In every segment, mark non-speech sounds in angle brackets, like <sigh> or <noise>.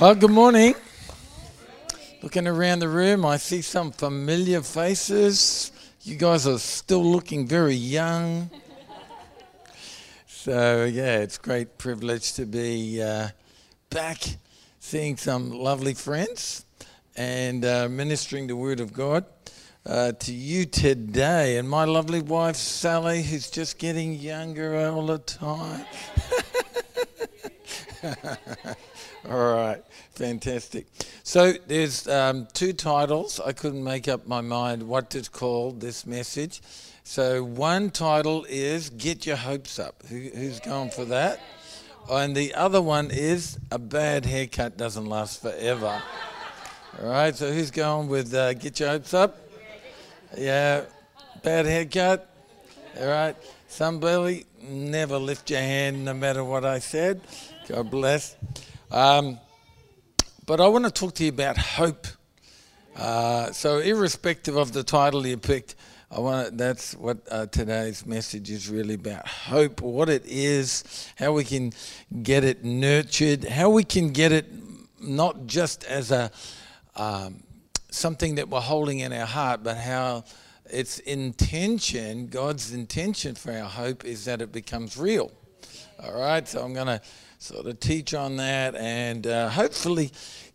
Well, good morning. Looking around the room, I see some familiar faces. You guys are still looking very young. So, yeah, it's great privilege to be uh, back seeing some lovely friends and uh, ministering the Word of God uh, to you today. And my lovely wife, Sally, who's just getting younger all the time. <laughs> <laughs> all right, fantastic. So there's um, two titles. I couldn't make up my mind what to call this message. So one title is "Get Your Hopes Up." Who, who's going for that? And the other one is "A Bad Haircut Doesn't Last Forever." All right. So who's going with uh, "Get Your Hopes Up"? Yeah. Bad haircut. All right. Somebody never lift your hand, no matter what I said. God bless. Um, but I want to talk to you about hope. Uh, so, irrespective of the title you picked, I want that's what uh, today's message is really about hope, what it is, how we can get it nurtured, how we can get it not just as a um, something that we're holding in our heart, but how its intention, God's intention for our hope, is that it becomes real. All right, so I'm going to sort of teach on that and uh, hopefully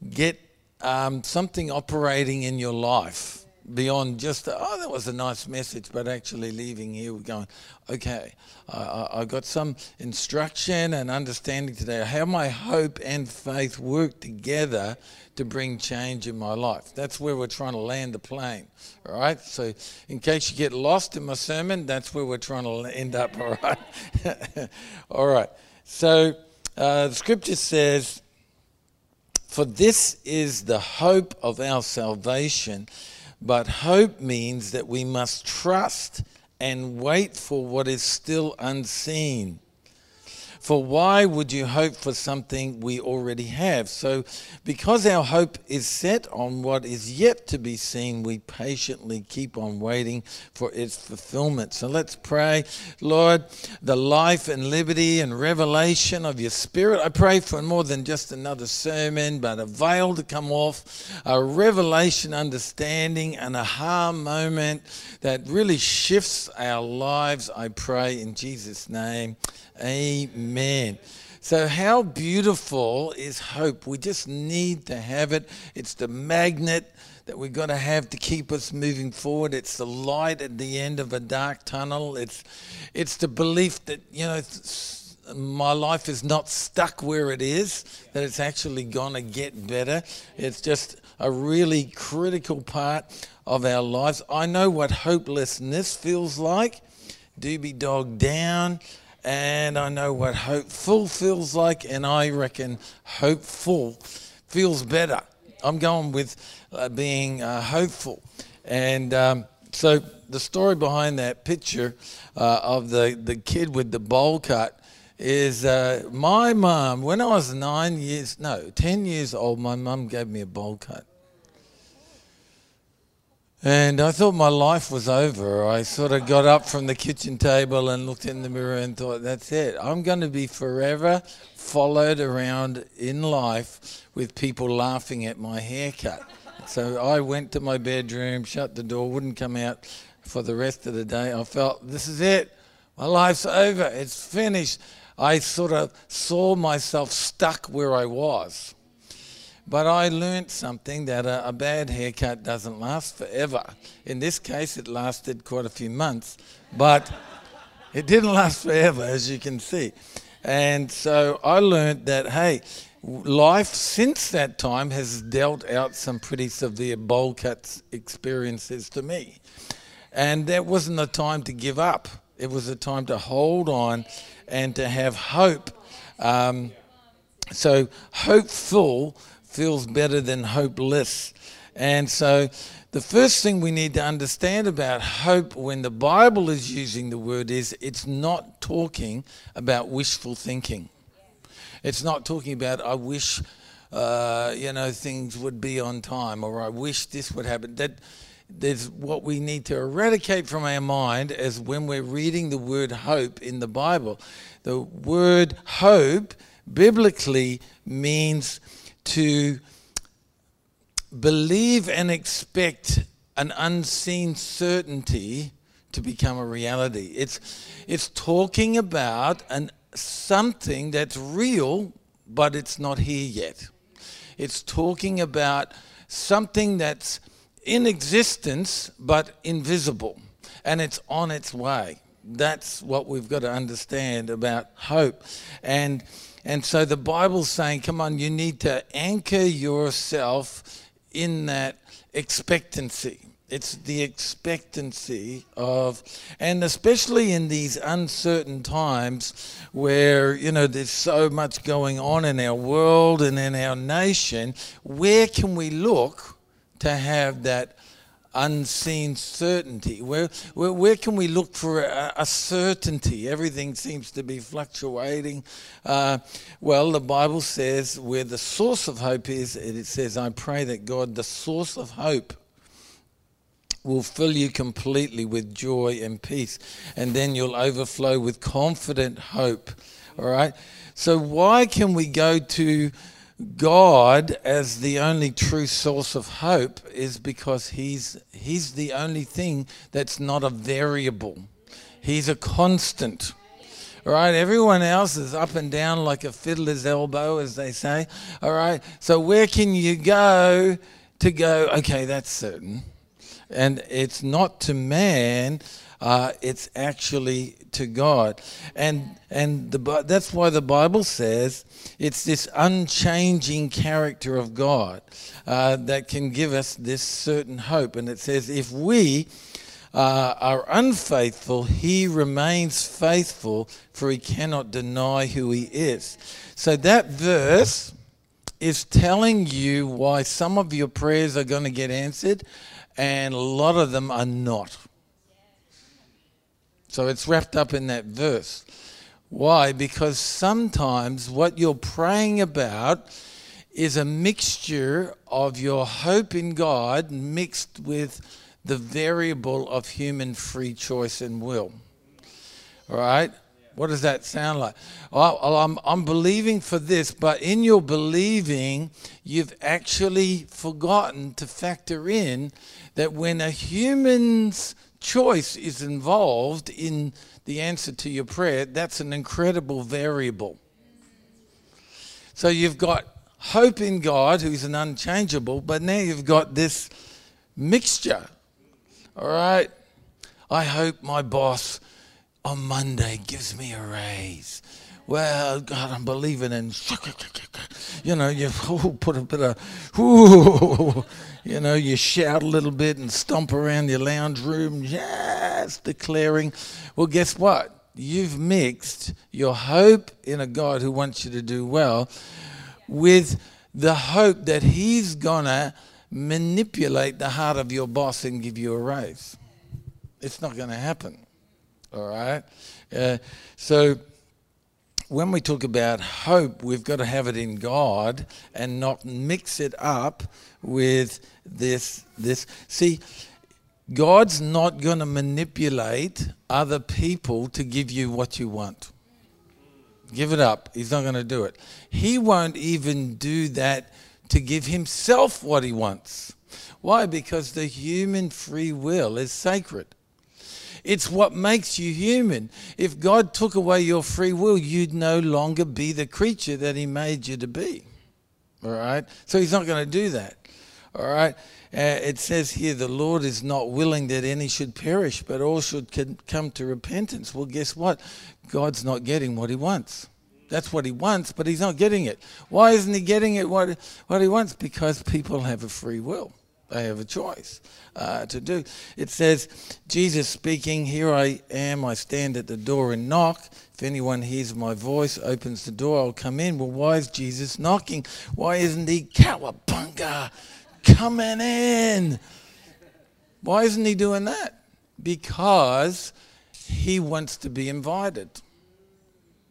get um, something operating in your life beyond just oh that was a nice message but actually leaving here going okay I, I got some instruction and understanding today how my hope and faith work together to bring change in my life. That's where we're trying to land the plane all right? So in case you get lost in my sermon that's where we're trying to end up all right? <laughs> All right. So uh, the scripture says for this is the hope of our salvation but hope means that we must trust and wait for what is still unseen. For why would you hope for something we already have? So, because our hope is set on what is yet to be seen, we patiently keep on waiting for its fulfillment. So, let's pray. Lord, the life and liberty and revelation of your Spirit, I pray for more than just another sermon, but a veil to come off, a revelation understanding, an aha moment that really shifts our lives. I pray in Jesus' name. Amen. So, how beautiful is hope? We just need to have it. It's the magnet that we've got to have to keep us moving forward. It's the light at the end of a dark tunnel. It's, it's the belief that, you know, my life is not stuck where it is, that it's actually going to get better. It's just a really critical part of our lives. I know what hopelessness feels like. Do be dogged down, and I know what hopeful feels like, and I reckon hopeful feels better. I'm going with uh, being uh, hopeful. And um, so the story behind that picture uh, of the, the kid with the bowl cut is uh, my mum, when I was nine years, no, 10 years old, my mum gave me a bowl cut. And I thought my life was over. I sort of got up from the kitchen table and looked in the mirror and thought, that's it. I'm going to be forever followed around in life with people laughing at my haircut. so I went to my bedroom, shut the door, wouldn't come out for the rest of the day. I felt, this is it. My life's over. It's finished. I sort of saw myself stuck where I was. But I learnt something that a, a, bad haircut doesn't last forever. In this case, it lasted quite a few months, but it didn't last forever, as you can see. And so I learnt that, hey, life since that time has dealt out some pretty severe bowl cuts experiences to me. And that wasn't a time to give up, it was a time to hold on and to have hope. Um, so, hopeful feels better than hopeless. And so, the first thing we need to understand about hope when the Bible is using the word is it's not talking about wishful thinking. It's not talking about, I wish, uh, you know, things would be on time or I wish this would happen. That there's what we need to eradicate from our mind as when we're reading the word hope in the Bible. The word hope biblically means to believe and expect an unseen certainty to become a reality. It's, it's talking about an, something that's real, but it's not here yet. It's talking about something that's in existence, but invisible, and it's on its way. That's what we've got to understand about hope. And, and so the Bible's saying, come on, you need to anchor yourself in that expectancy. It's the expectancy of, and especially in these uncertain times where, you know, there's so much going on in our world and in our nation, where can we look to have that unseen certainty? Where, where, where can we look for a, a certainty? Everything seems to be fluctuating. Uh, well, the Bible says where the source of hope is, it says, I pray that God, the source of hope, will fill you completely with joy and peace. And then you'll overflow with confident hope. All right? So, why can we go to God as the only true source of hope is because he's he's the only thing that's not a variable. He's a constant. All right, everyone else is up and down like a fiddler's elbow, as they say. All right, so where can you go to go? Okay, that's certain, and it's not to man uh, it's actually to God. And, and the, that's why the Bible says it's this unchanging character of God uh, that can give us this certain hope. And it says, if we uh, are unfaithful, he remains faithful, for he cannot deny who he is. So that verse is telling you why some of your prayers are going to get answered and a lot of them are not. So it's wrapped up in that verse. Why? Because sometimes what you're praying about is a mixture of your hope in God mixed with the variable of human free choice and will. All right? What does that sound like? Well, I'm, I'm believing for this, but in your believing, you've actually forgotten to factor in that when a human's choice is involved in the answer to your prayer, that's an incredible variable. So you've got hope in God, who's an unchangeable, but now you've got this mixture. All right? I hope my boss on Monday gives me a raise. Well, God, I'm believing in, <laughs> you know, you've <laughs> put a bit of, <laughs> you know, you shout a little bit and stomp around your lounge room, yes, declaring. Well, guess what? You've mixed your hope in a God who wants you to do well with the hope that He's going to manipulate the heart of your boss and give you a raise. It's not going to happen. All right? Uh, so, when we talk about hope, we've got to have it in God and not mix it up with this. This see, God's not going to manipulate other people to give you what you want. Give it up. He's not going to do it. He won't even do that to give himself what he wants. Why? Because the human free will is sacred. It's what makes you human. If God took away your free will, you'd no longer be the creature that He made you to be. All right? So He's not going to do that. All right? Uh, it says here, the Lord is not willing that any should perish, but all should come to repentance. Well, guess what? God's not getting what He wants. That's what he wants, but he's not getting it. Why isn't he getting it what, what he wants? Because people have a free will. They have a choice uh, to do. It says, Jesus speaking, Here I am, I stand at the door and knock. If anyone hears my voice, opens the door, I'll come in. Well, why is Jesus knocking? Why isn't he cowabunga coming in? Why isn't he doing that? Because he wants to be invited.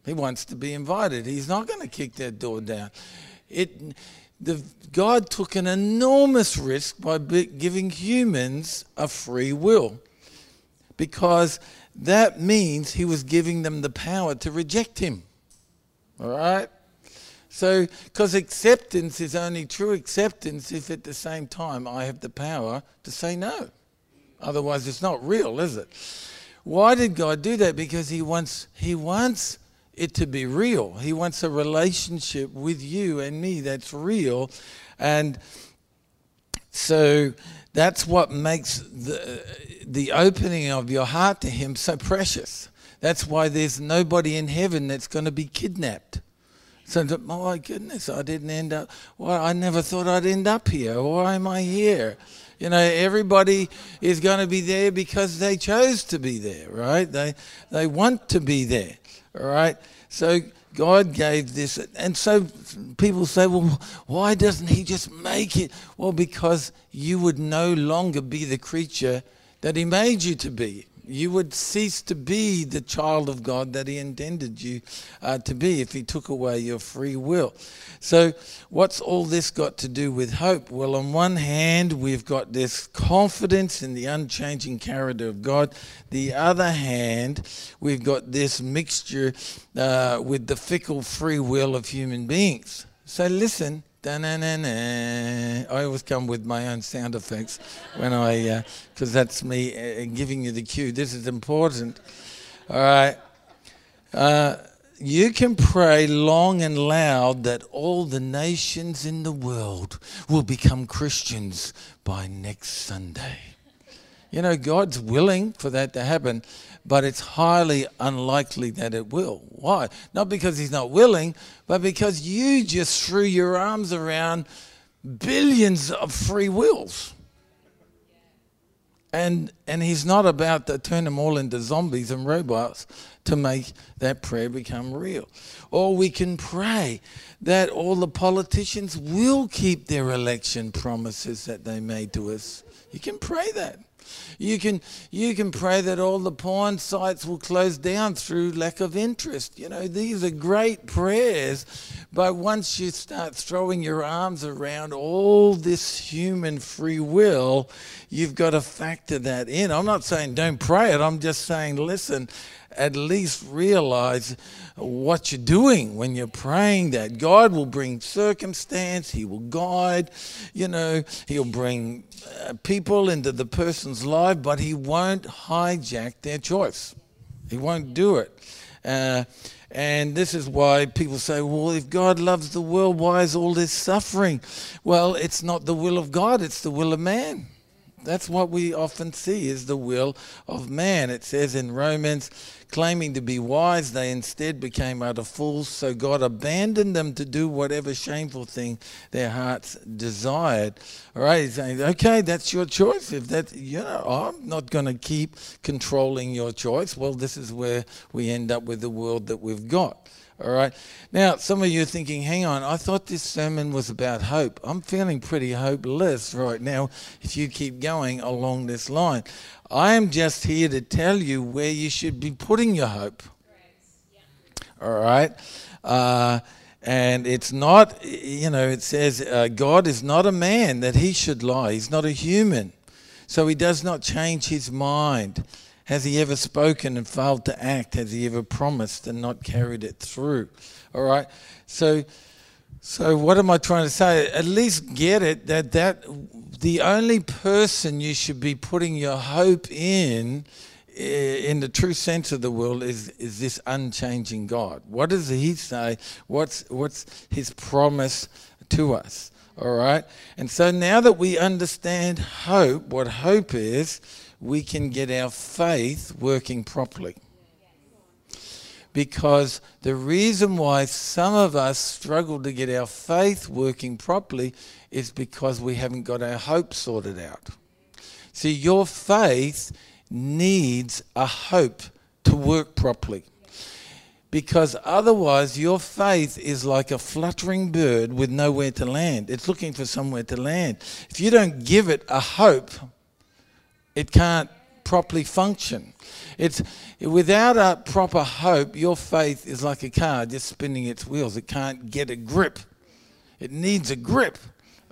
He wants to be invited. He's not going to kick that door down. It the, God took an enormous risk by giving humans a free will because that means he was giving them the power to reject him. All right? So, because acceptance is only true acceptance if at the same time I have the power to say no. Otherwise, it's not real, is it? Why did God do that? Because He wants He wants it to be real. He wants a relationship with you and me that's real, and so that's what makes the the opening of your heart to Him so precious. That's why there's nobody in heaven that's going to be kidnapped. So, oh my goodness, I didn't end up. Well, I never thought I'd end up here. Why am I here? You know, everybody is going to be there because they chose to be there, right? They they want to be there, all right? So God gave this, and so people say, well, why doesn't He just make it? Well, because you would no longer be the creature that He made you to be you would cease to be the child of God that He intended you uh, to be if He took away your free will. So, what's all this got to do with hope? Well, on one hand, we've got this confidence in the unchanging character of God. The other hand, we've got this mixture uh, with the fickle free will of human beings. So, listen I always come with my own sound effects when I, because uh, that's me uh, giving you the cue. This is important. All right. Uh, you can pray long and loud that all the nations in the world will become Christians by next Sunday. You know, God's willing for that to happen, but it's highly unlikely that it will. Why? Not because he's not willing, but because you just threw your arms around billions of free wills. And, and he's not about to turn them all into zombies and robots to make that prayer become real. Or we can pray that all the politicians will keep their election promises that they made to us. You can pray that. You can, you can pray that all the porn sites will close down through lack of interest. You know, these are great prayers, but once you start throwing your arms around all this human free will, you've got to factor that in. I'm not saying don't pray it, I'm just saying, listen, at least realize what you're doing when you're praying that. God will bring circumstance, He will guide, you know, He'll bring uh, people into the person's life, but He won't hijack their choice. He won't do it. Uh, and this is why people say, well, if God loves the world, why is all this suffering? Well, it's not the will of God, it's the will of man. That's what we often see is the will of man. It says in Romans, claiming to be wise, they instead became utter fools. So God abandoned them to do whatever shameful thing their hearts desired. All right, he's saying, okay, that's your choice. If that, you know, I'm not going to keep controlling your choice. Well, this is where we end up with the world that we've got. All right. Now, some of you are thinking, hang on, I thought this sermon was about hope. I'm feeling pretty hopeless right now if you keep going along this line. I am just here to tell you where you should be putting your hope. All right. Uh, and it's not, you know, it says uh, God is not a man that he should lie. He's not a human. So he does not change his mind. Has he ever spoken and failed to act? Has he ever promised and not carried it through? All right. So, so what am I trying to say? At least get it that that the only person you should be putting your hope in, in the true sense of the word, is is this unchanging God. What does He say? What's what's His promise to us? All right. And so now that we understand hope, what hope is we can get our faith working properly. Because the reason why some of us struggle to get our faith working properly is because we haven't got our hope sorted out. See, your faith needs a hope to work properly. Because otherwise, your faith is like a fluttering bird with nowhere to land. It's looking for somewhere to land. If you don't give it a hope, it can't properly function. It's without a proper hope, your faith is like a car just spinning its wheels. It can't get a grip. It needs a grip.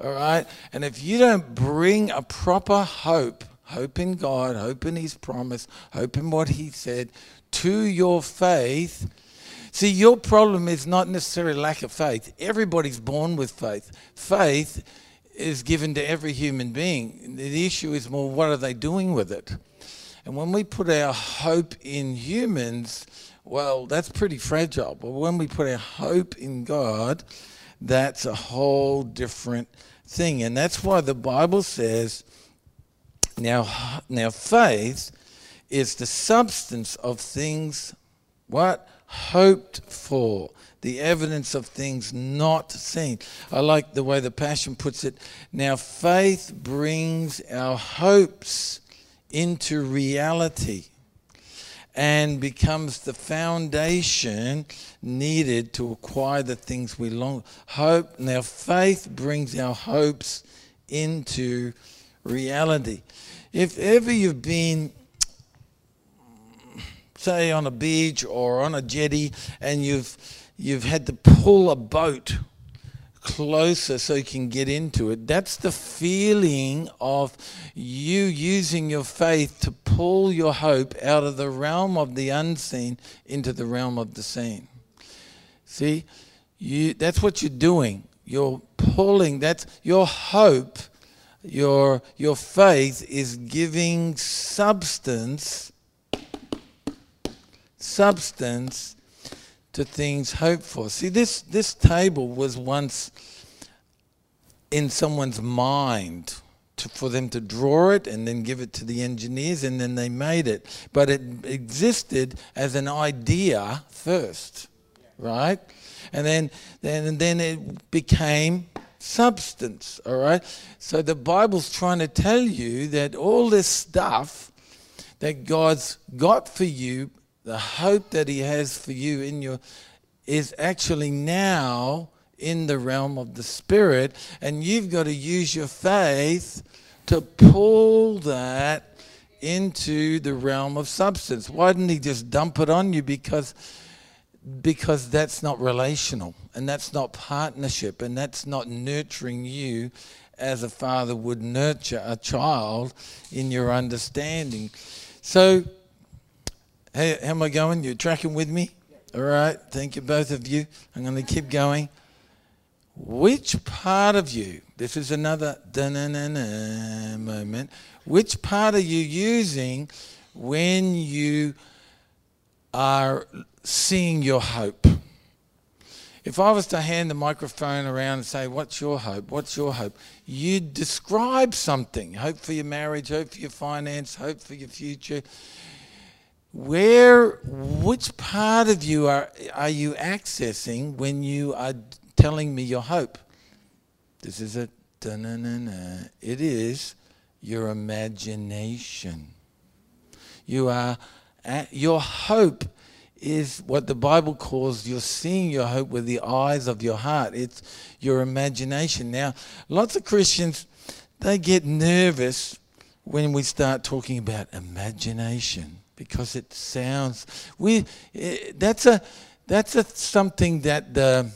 All right? And if you don't bring a proper hope, hope in God, hope in his promise, hope in what he said to your faith, See, your problem is not necessarily lack of faith. Everybody's born with faith. Faith is given to every human being. The issue is more what are they doing with it? And when we put our hope in humans, well, that's pretty fragile. But when we put our hope in God, that's a whole different thing. And that's why the Bible says now, now faith is the substance of things what? Hoped for. The evidence of things not seen. I like the way the Passion puts it. Now, faith brings our hopes into reality and becomes the foundation needed to acquire the things we long hope now faith brings our hopes into reality if ever you've been say on a beach or on a jetty and you've you've had to pull a boat closer so you can get into it. That's the feeling of you using your faith to pull your hope out of the realm of the unseen into the realm of the seen. See, you, that's what you're doing. You're pulling, that's your hope, your, your faith is giving substance, substance to things hoped for. See, this, this table was once in someone's mind to, for them to draw it and then give it to the engineers and then they made it. But it existed as an idea first, right? And then, then, and then it became substance, all right? So the Bible's trying to tell you that all this stuff that God's got for you the hope that He has for you in your is actually now in the realm of the Spirit, and you've got to use your faith to pull that into the realm of substance. Why didn't He just dump it on you? Because because that's not relational and that's not partnership and that's not nurturing you as a father would nurture a child in your understanding. So Hey, how am I going? You're tracking with me? All right. Thank you, both of you. I'm going to keep going. Which part of you, this is another da-na-na-na moment, which part are you using when you are seeing your hope? If I was to hand the microphone around and say, What's your hope? What's your hope? You'd describe something hope for your marriage, hope for your finance, hope for your future where which part of you are are you accessing when you are telling me your hope? This is a na na na. it is your imagination. You are at, your hope is what the bible calls you're seeing your hope with the eyes of your heart. It's your imagination. Now lots of christians they get nervous when we start talking about imagination because it sounds we eh, that's a that's a something that the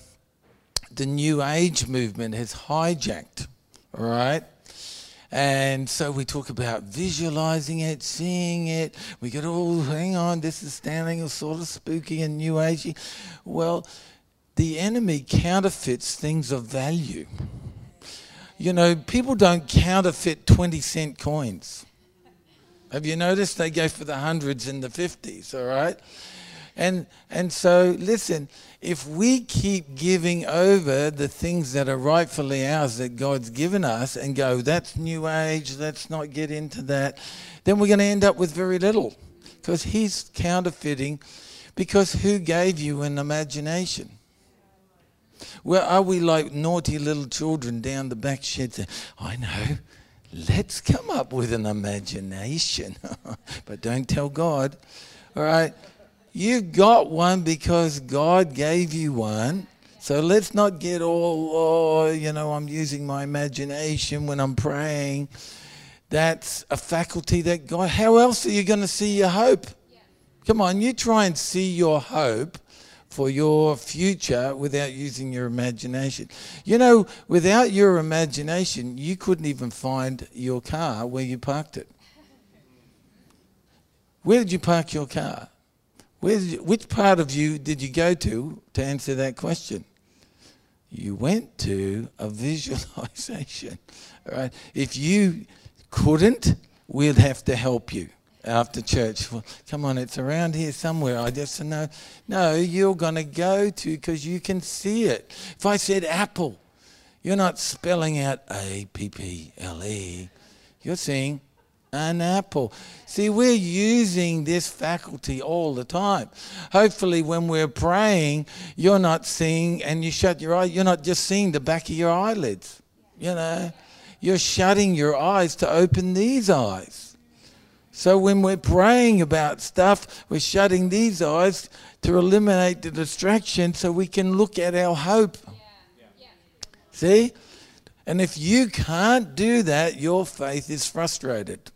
the new age movement has hijacked all right and so we talk about visualizing it, seeing it. We get, oh, hang on, this is sounding sort of spooky and new agey. Well, the enemy counterfeits things of value. You know, people don't counterfeit 20 cent coins. Have you noticed they go for the hundreds and the fifties, all right? And and so listen, if we keep giving over the things that are rightfully ours that God's given us and go, that's new age, let's not get into that, then we're going to end up with very little. Because he's counterfeiting because who gave you an imagination? Well, are we like naughty little children down the back shed saying, I know, let's come up with an imagination. <laughs> but don't tell God. All right? You got one because God gave you one. So let's not get all, oh, you know, I'm using my imagination when I'm praying. That's a faculty that God, how else are you going to see your hope? Yeah. Come on, you try and see your hope for your future without using your imagination. You know, without your imagination, you couldn't even find your car where you parked it. Where did you park your car? Where's, which part of you did you go to to answer that question? You went to a <laughs> visualization. All right. If you couldn't, we'd have to help you after church. Well, come on, it's around here somewhere. I just know. No, you're going to go to because you can see it. If I said apple, you're not spelling out A P P L E. You're saying an apple. See, we're using this faculty all the time. Hopefully, when we're praying, you're not seeing, and you shut your eyes, you're not just seeing the back of your eyelids. You know, you're shutting your eyes to open these eyes. So when we're praying about stuff, we're shutting these eyes to eliminate the distraction so we can look at our hope. See? And if you can't do that, your faith is frustrated.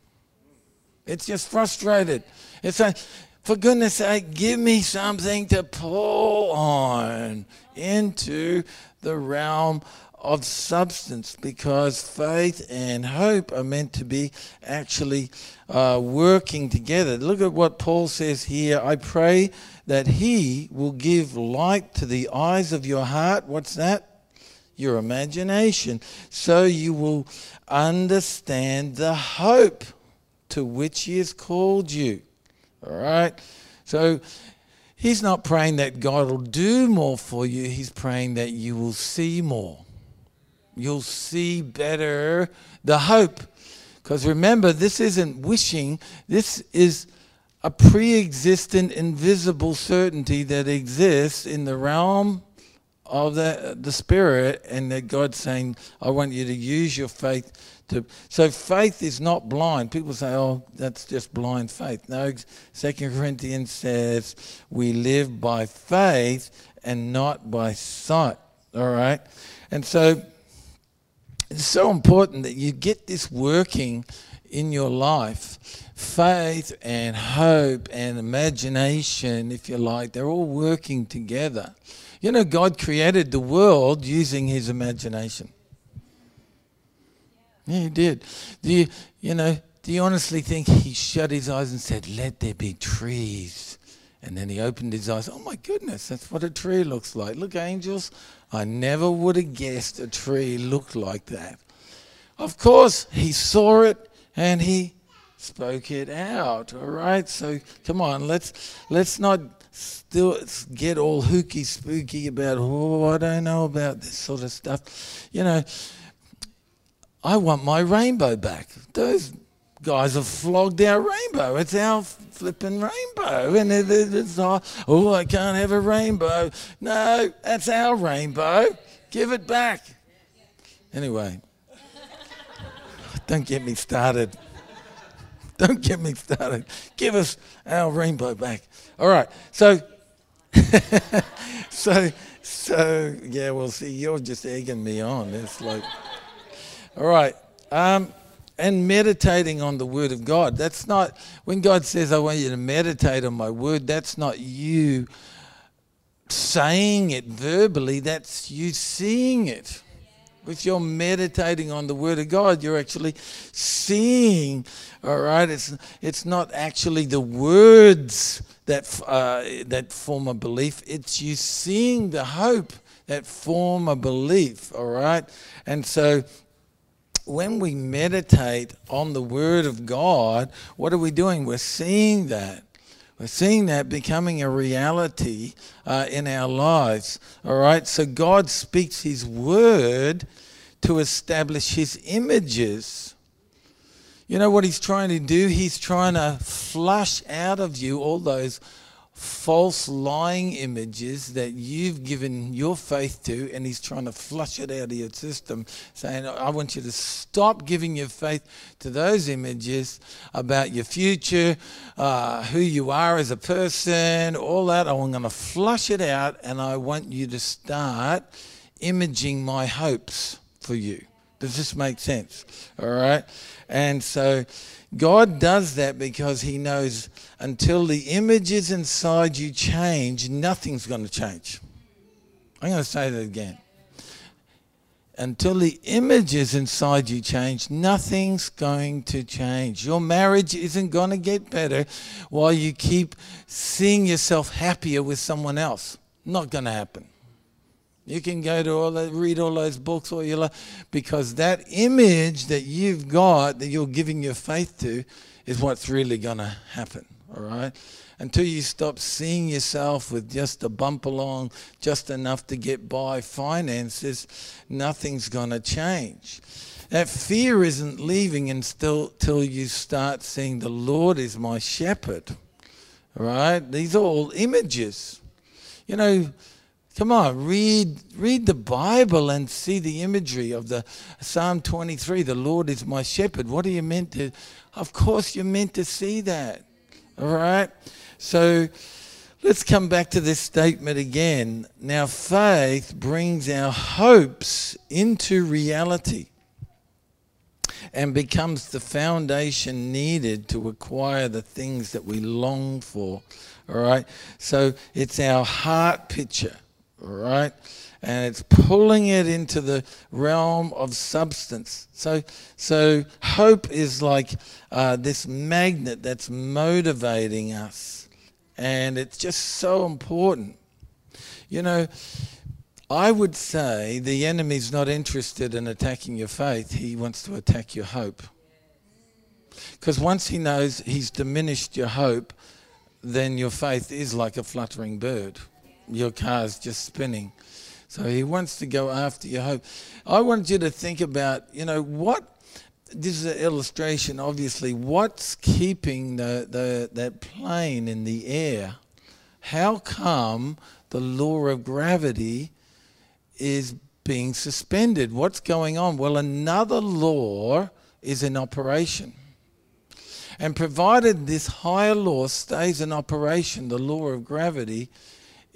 It's just frustrated. It's like, for goodness sake, give me something to pull on into the realm of substance because faith and hope are meant to be actually uh, working together. Look at what Paul says here. I pray that he will give light to the eyes of your heart. What's that? Your imagination. So you will understand the hope to which he has called you. All right? So he's not praying that God will do more for you, he's praying that you will see more. You'll see better the hope. Because remember, this isn't wishing, this is a pre existent, invisible certainty that exists in the realm of the, the Spirit, and that God's saying, I want you to use your faith to, so faith is not blind. People say, "Oh, that's just blind faith." No, Second Corinthians says we live by faith and not by sight. All right, and so it's so important that you get this working in your life. Faith and hope and imagination, if you like, they're all working together. You know, God created the world using His imagination. Yeah, he did. Do you, you know, do you honestly think he shut his eyes and said, Let there be trees? And then he opened his eyes. Oh my goodness, that's what a tree looks like. Look, angels, I never would have guessed a tree looked like that. Of course, he saw it and he spoke it out. All right, so come on, let's let's not still get all hooky spooky about. Oh, I don't know about this sort of stuff. You know, I want my rainbow back. Those guys have flogged our rainbow. It's our flipping rainbow. And it's not, oh, I can't have a rainbow. No, that's our rainbow. Give it back. Anyway, don't get me started. Don't get me started. Give us our rainbow back. All right. So, <laughs> so, so, yeah, well, see, you're just egging me on. It's like. All right. Um, and meditating on the Word of God. That's not, when God says, I want you to meditate on my Word, that's not you saying it verbally, that's you seeing it. If you're meditating on the Word of God, you're actually seeing, all right? It's, it's not actually the words that, uh, that form a belief, it's you seeing the hope that form a belief, all right? And so when we meditate on the Word of God, what are we doing? We're seeing that. We're seeing that becoming a reality uh, in our lives. All right? So God speaks His Word to establish His images. You know what He's trying to do? He's trying to flush out of you all those false lying images that you've given your faith to, and he's trying to flush it out of your system, saying, I want you to stop giving your faith to those images about your future, uh, who you are as a person, all that. I'm going to flush it out, and I want you to start imaging my hopes for you. Does this make sense? All right. And so God does that because He knows until the images inside you change, nothing's going to change. I'm going to say that again. until the images inside you change, nothing's going to change. Your marriage isn't going to get better while you keep seeing yourself happier with someone else. Not going to happen. You can go to all that, read all those books all you like, because that image that you've got that you're giving your faith to is what's really going to happen. All right until you stop seeing yourself with just a bump along, just enough to get by finances, nothing's going to change. That fear isn't leaving until, until you start seeing the Lord is my shepherd. Right? These are all images. You know, come on, read read the Bible and see the imagery of the Psalm 23, the Lord is my shepherd. What are you meant to? Of course, you're meant to see that. All right? So let's come back to this statement again. Now, faith brings our hopes into reality and becomes the foundation needed to acquire the things that we long for. All right? So it's our heart picture. Right? and it's pulling it into the realm of substance. So, so hope is like uh, this magnet that's motivating us and it's just so important. You know, I would say the enemy's not interested in attacking your faith, he wants to attack your hope. Because once he knows he's diminished your hope, then your faith is like a fluttering bird. Your car's just spinning. So he wants to go after your hope. I want you to think about, you know, what this is an illustration, obviously. What's keeping the, the, that plane in the air? How come the law of gravity is being suspended? What's going on? Well, another law is in operation. And provided this higher law stays in operation, the law of gravity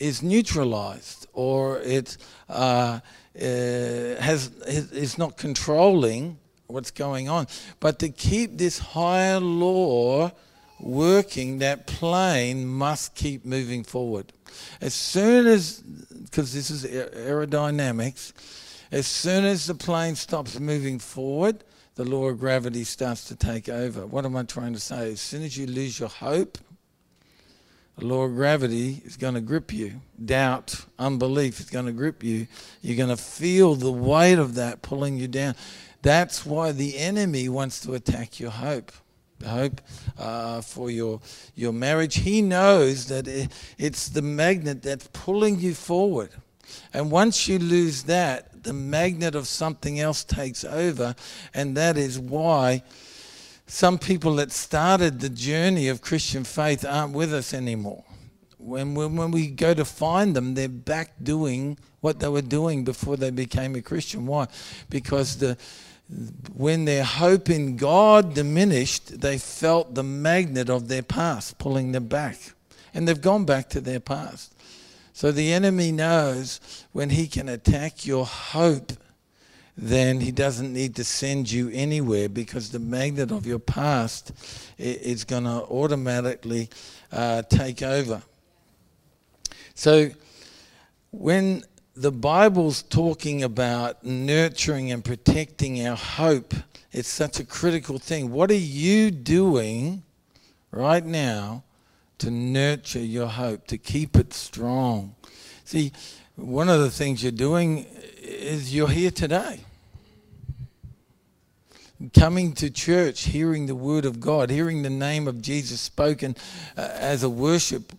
is neutralized or it uh, uh, has, is not controlling what's going on. But to keep this higher law working, that plane must keep moving forward. As soon as, because this is aerodynamics, as soon as the plane stops moving forward, the law of gravity starts to take over. What am I trying to say? As soon as you lose your hope, the of gravity is going to grip you. Doubt, unbelief is going to grip you. You're going to feel the weight of that pulling you down. That's why the enemy wants to attack your hope. Hope uh, for your your marriage. He knows that it's the magnet that's pulling you forward, and once you lose that, the magnet of something else takes over, and that is why some people that started the journey of Christian faith aren't with us anymore. When, when, when we go to find them, they're back doing what they were doing before they became a Christian. Why? Because the when their hope in God diminished, they felt the magnet of their past pulling them back. And they've gone back to their past. So the enemy knows when he can attack your hope, then he doesn't need to send you anywhere because the magnet of your past is going to automatically uh, take over. So when the Bible's talking about nurturing and protecting our hope. It's such a critical thing. What are you doing right now to nurture your hope, to keep it strong? See, one of the things you're doing is you're here today. Coming to church, hearing the word of God, hearing the name of Jesus spoken uh, as a worship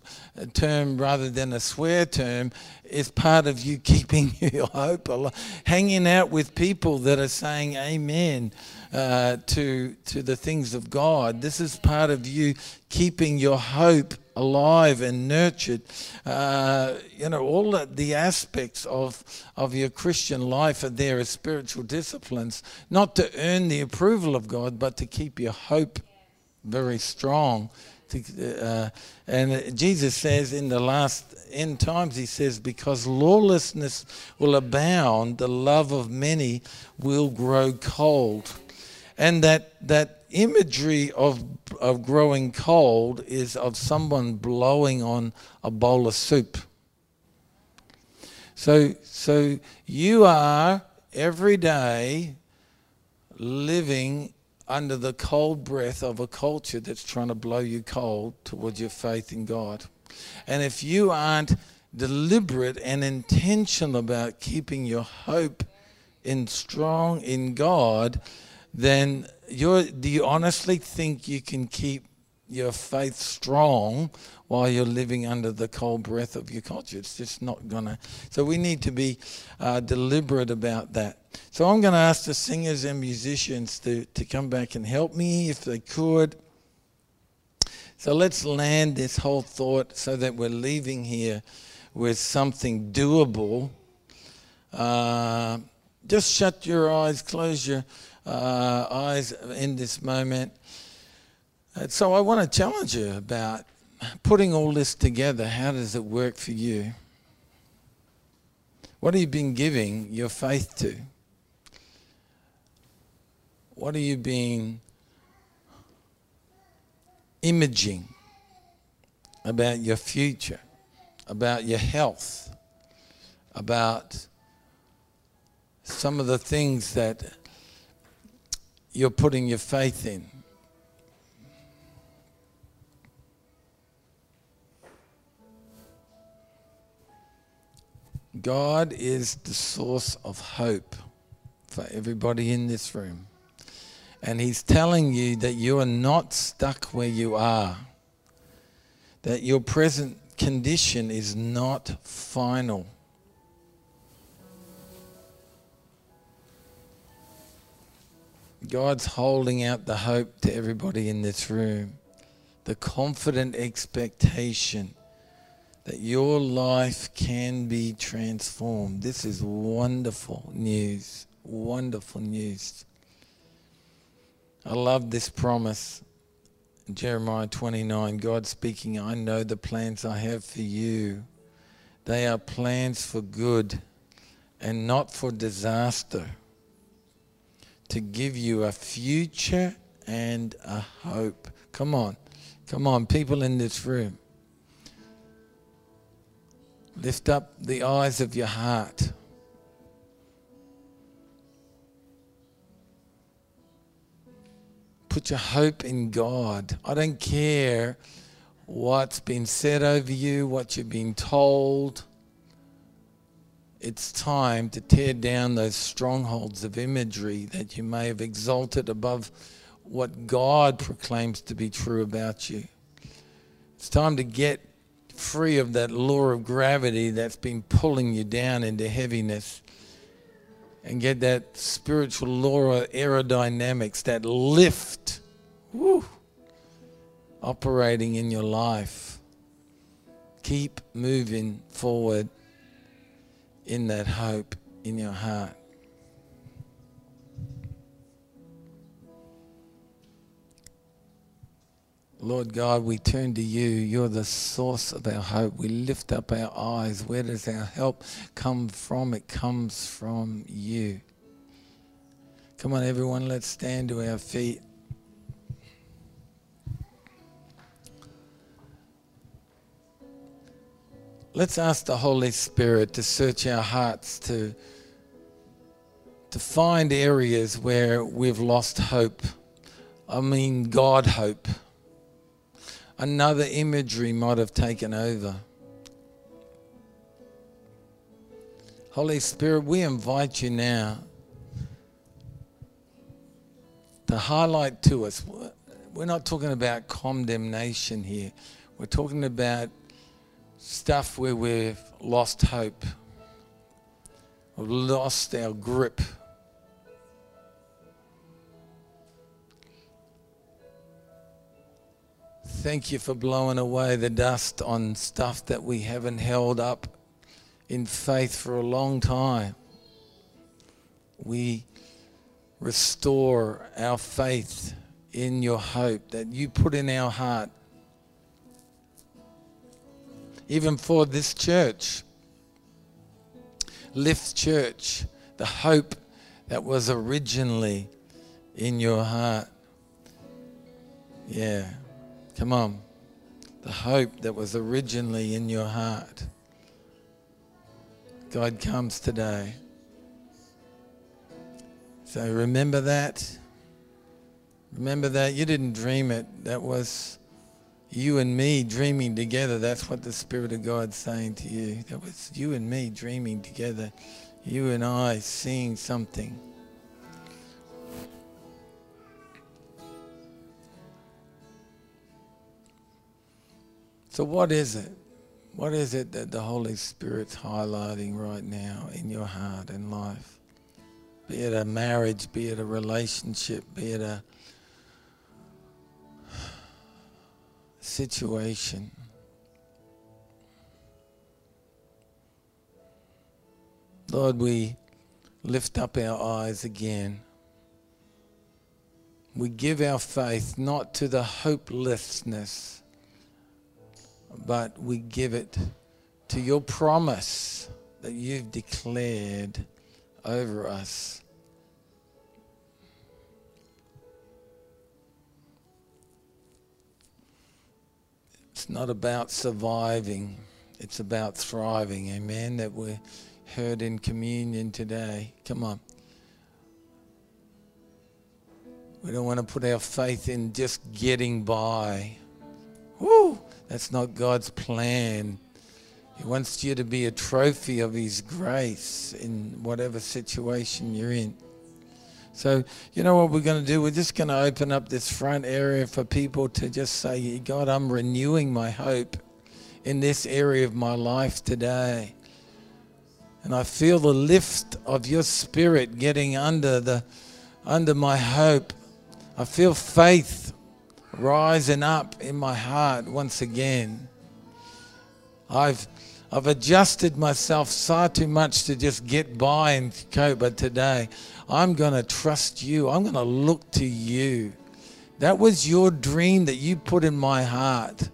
term rather than a swear term is part of you <laughs> keeping your hope alive. Hanging out with people that are saying amen uh, to, to the things of God. This is part of you keeping your hope alive and nurtured. Uh, you know, all the, the aspects of, of your Christian life are there as spiritual disciplines, not to earn the approval of God, but to keep your hope very strong uh, and Jesus says in the last end times, he says, because lawlessness will abound, the love of many will grow cold. And that, that imagery of, of growing cold is of someone blowing on a bowl of soup. So, so you are every day living under the cold breath of a culture that's trying to blow you cold towards your faith in God. And if you aren't deliberate and intentional about keeping your hope in strong in God, then you do you honestly think you can keep your faith strong while you're living under the cold breath of your culture? It's just not gonna. So we need to be uh, deliberate about that. So I'm going to ask the singers and musicians to, to come back and help me if they could. So let's land this whole thought so that we're leaving here with something doable. Uh, just shut your eyes, close your uh, eyes in this moment. And so I want to challenge you about putting all this together. How does it work for you? What have you been giving your faith to? What are you being imaging about your future, about your health, about some of the things that you're putting your faith in? God is the source of hope for everybody in this room. And He's telling you that you are not stuck where you are, that your present condition is not final. God's holding out the hope to everybody in this room, the confident expectation that your life can be transformed. This is wonderful news. Wonderful news. I love this promise. Jeremiah 29, God speaking, I know the plans I have for you. They are plans for good and not for disaster, to give you a future and a hope. Come on, come on, people in this room. Lift up the eyes of your heart. Put your hope in God. I don't care what's been said over you, what you've been told. It's time to tear down those strongholds of imagery that you may have exalted above what God proclaims to be true about you. It's time to get free of that law of gravity that's been pulling you down into heaviness and get that spiritual law of aerodynamics, that lift, woo, operating in your life. Keep moving forward in that hope in your heart. Lord God, we turn to you. You're the source of our hope. We lift up our eyes. Where does our help come from? It comes from you. Come on, everyone, let's stand to our feet. Let's ask the Holy Spirit to search our hearts to, to find areas where we've lost hope. I mean, God hope another imagery might have taken over. Holy Spirit, we invite you now to highlight to us. We're not talking about condemnation here. We're talking about stuff where we've lost hope, we've lost our grip Thank you for blowing away the dust on stuff that we haven't held up in faith for a long time. We restore our faith in your hope that you put in our heart. Even for this church, Lift Church, the hope that was originally in your heart. Yeah. Come on. The hope that was originally in your heart. God comes today. So remember that. Remember that. You didn't dream it. That was you and me dreaming together. That's what the Spirit of God's saying to you. That was you and me dreaming together. You and I seeing something. So, what is it? What is it that the Holy Spirit's highlighting right now in your heart and life? Be it a marriage, be it a relationship, be it a situation. Lord, we lift up our eyes again. We give our faith not to the hopelessness but we give it to your promise that you've declared over us. It's not about surviving, it's about thriving. Amen. That we're heard in communion today. Come on. We don't want to put our faith in just getting by. Woo! That's not God's plan. He wants you to be a trophy of His grace in whatever situation you're in. So, you know what we're going to do? We're just going to open up this front area for people to just say, God, I'm renewing my hope in this area of my life today. And I feel the lift of your spirit getting under the under my hope. I feel faith rising up in my heart once again. I've I've adjusted myself far too much to just get by and cope, but today I'm going to trust you. I'm going to look to you. That was your dream that you put in my heart.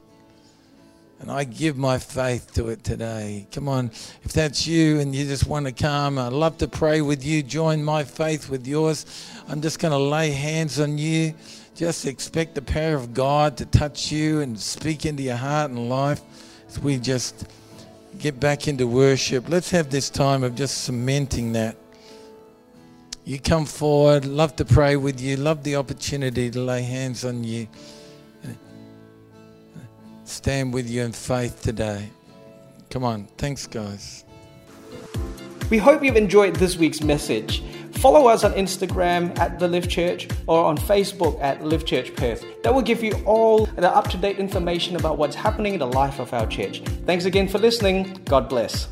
And I give my faith to it today. Come on, if that's you and you just want to come, I'd love to pray with you. Join my faith with yours. I'm just going to lay hands on you. Just expect the power of God to touch you and speak into your heart and life as we just get back into worship. Let's have this time of just cementing that. You come forward, love to pray with you, love the opportunity to lay hands on you. Stand with you in faith today. Come on. Thanks, guys. We hope you've enjoyed this week's message. Follow us on Instagram at The Live Church or on Facebook at Live Church Perth. That will give you all the up to date information about what's happening in the life of our church. Thanks again for listening. God bless.